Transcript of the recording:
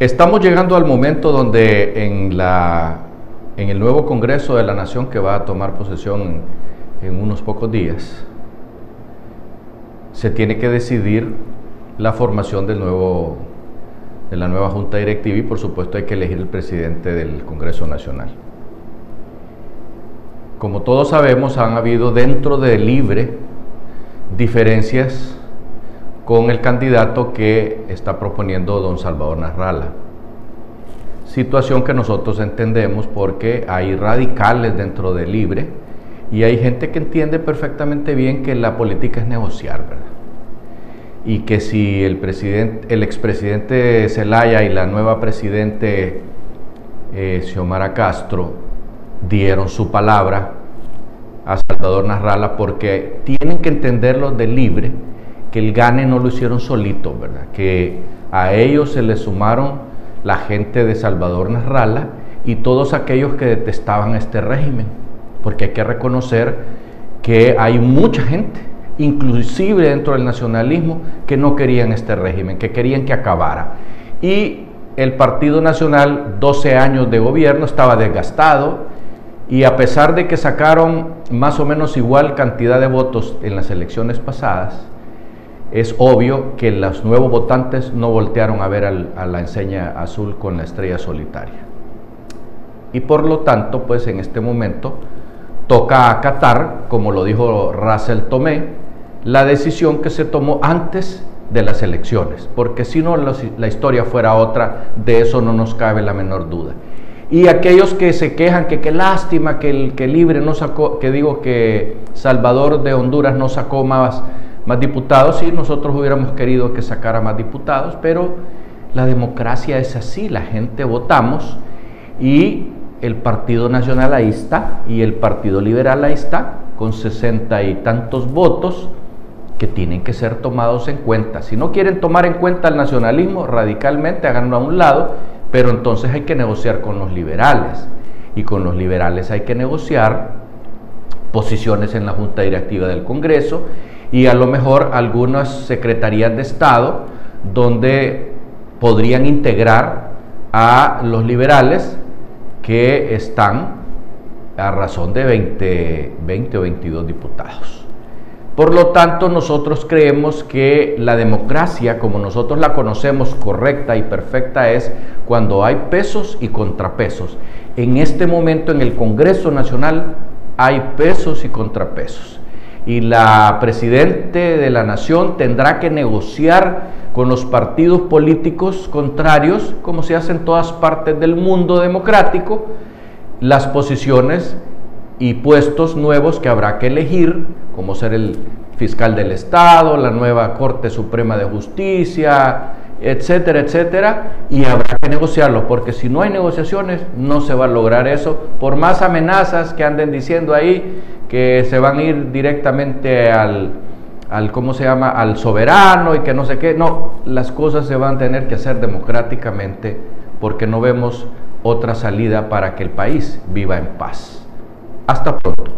Estamos llegando al momento donde en, la, en el nuevo Congreso de la Nación que va a tomar posesión en unos pocos días, se tiene que decidir la formación de la nueva Junta Directiva y por supuesto hay que elegir el presidente del Congreso Nacional. Como todos sabemos, han habido dentro de Libre diferencias con el candidato que está proponiendo don Salvador Narrala. Situación que nosotros entendemos porque hay radicales dentro de Libre y hay gente que entiende perfectamente bien que la política es negociar, ¿verdad? Y que si el, presidente, el expresidente Zelaya y la nueva presidente eh, Xiomara Castro dieron su palabra a Salvador Narrala porque tienen que entenderlo de Libre, que el gane no lo hicieron solito, ¿verdad? Que a ellos se les sumaron la gente de Salvador Narrala y todos aquellos que detestaban este régimen, porque hay que reconocer que hay mucha gente, inclusive dentro del nacionalismo, que no querían este régimen, que querían que acabara. Y el Partido Nacional, 12 años de gobierno, estaba desgastado y a pesar de que sacaron más o menos igual cantidad de votos en las elecciones pasadas, es obvio que los nuevos votantes no voltearon a ver a la enseña azul con la estrella solitaria. Y por lo tanto, pues en este momento toca acatar, como lo dijo Russell Tomé, la decisión que se tomó antes de las elecciones, porque si no la historia fuera otra, de eso no nos cabe la menor duda. Y aquellos que se quejan que qué lástima que el que Libre no sacó, que digo que Salvador de Honduras no sacó más más diputados, sí, nosotros hubiéramos querido que sacara más diputados, pero la democracia es así, la gente votamos y el Partido Nacional ahí está y el Partido Liberal ahí está, con sesenta y tantos votos que tienen que ser tomados en cuenta. Si no quieren tomar en cuenta el nacionalismo, radicalmente háganlo a un lado, pero entonces hay que negociar con los liberales. Y con los liberales hay que negociar posiciones en la Junta Directiva del Congreso y a lo mejor algunas secretarías de Estado donde podrían integrar a los liberales que están a razón de 20, 20 o 22 diputados. Por lo tanto, nosotros creemos que la democracia, como nosotros la conocemos correcta y perfecta, es cuando hay pesos y contrapesos. En este momento en el Congreso Nacional hay pesos y contrapesos y la presidente de la nación tendrá que negociar con los partidos políticos contrarios, como se hace en todas partes del mundo democrático, las posiciones y puestos nuevos que habrá que elegir, como ser el fiscal del Estado, la nueva Corte Suprema de Justicia, etcétera, etcétera, y habrá que negociarlo, porque si no hay negociaciones no se va a lograr eso, por más amenazas que anden diciendo ahí que se van a ir directamente al, al ¿cómo se llama?, al soberano y que no sé qué, no, las cosas se van a tener que hacer democráticamente porque no vemos otra salida para que el país viva en paz. Hasta pronto.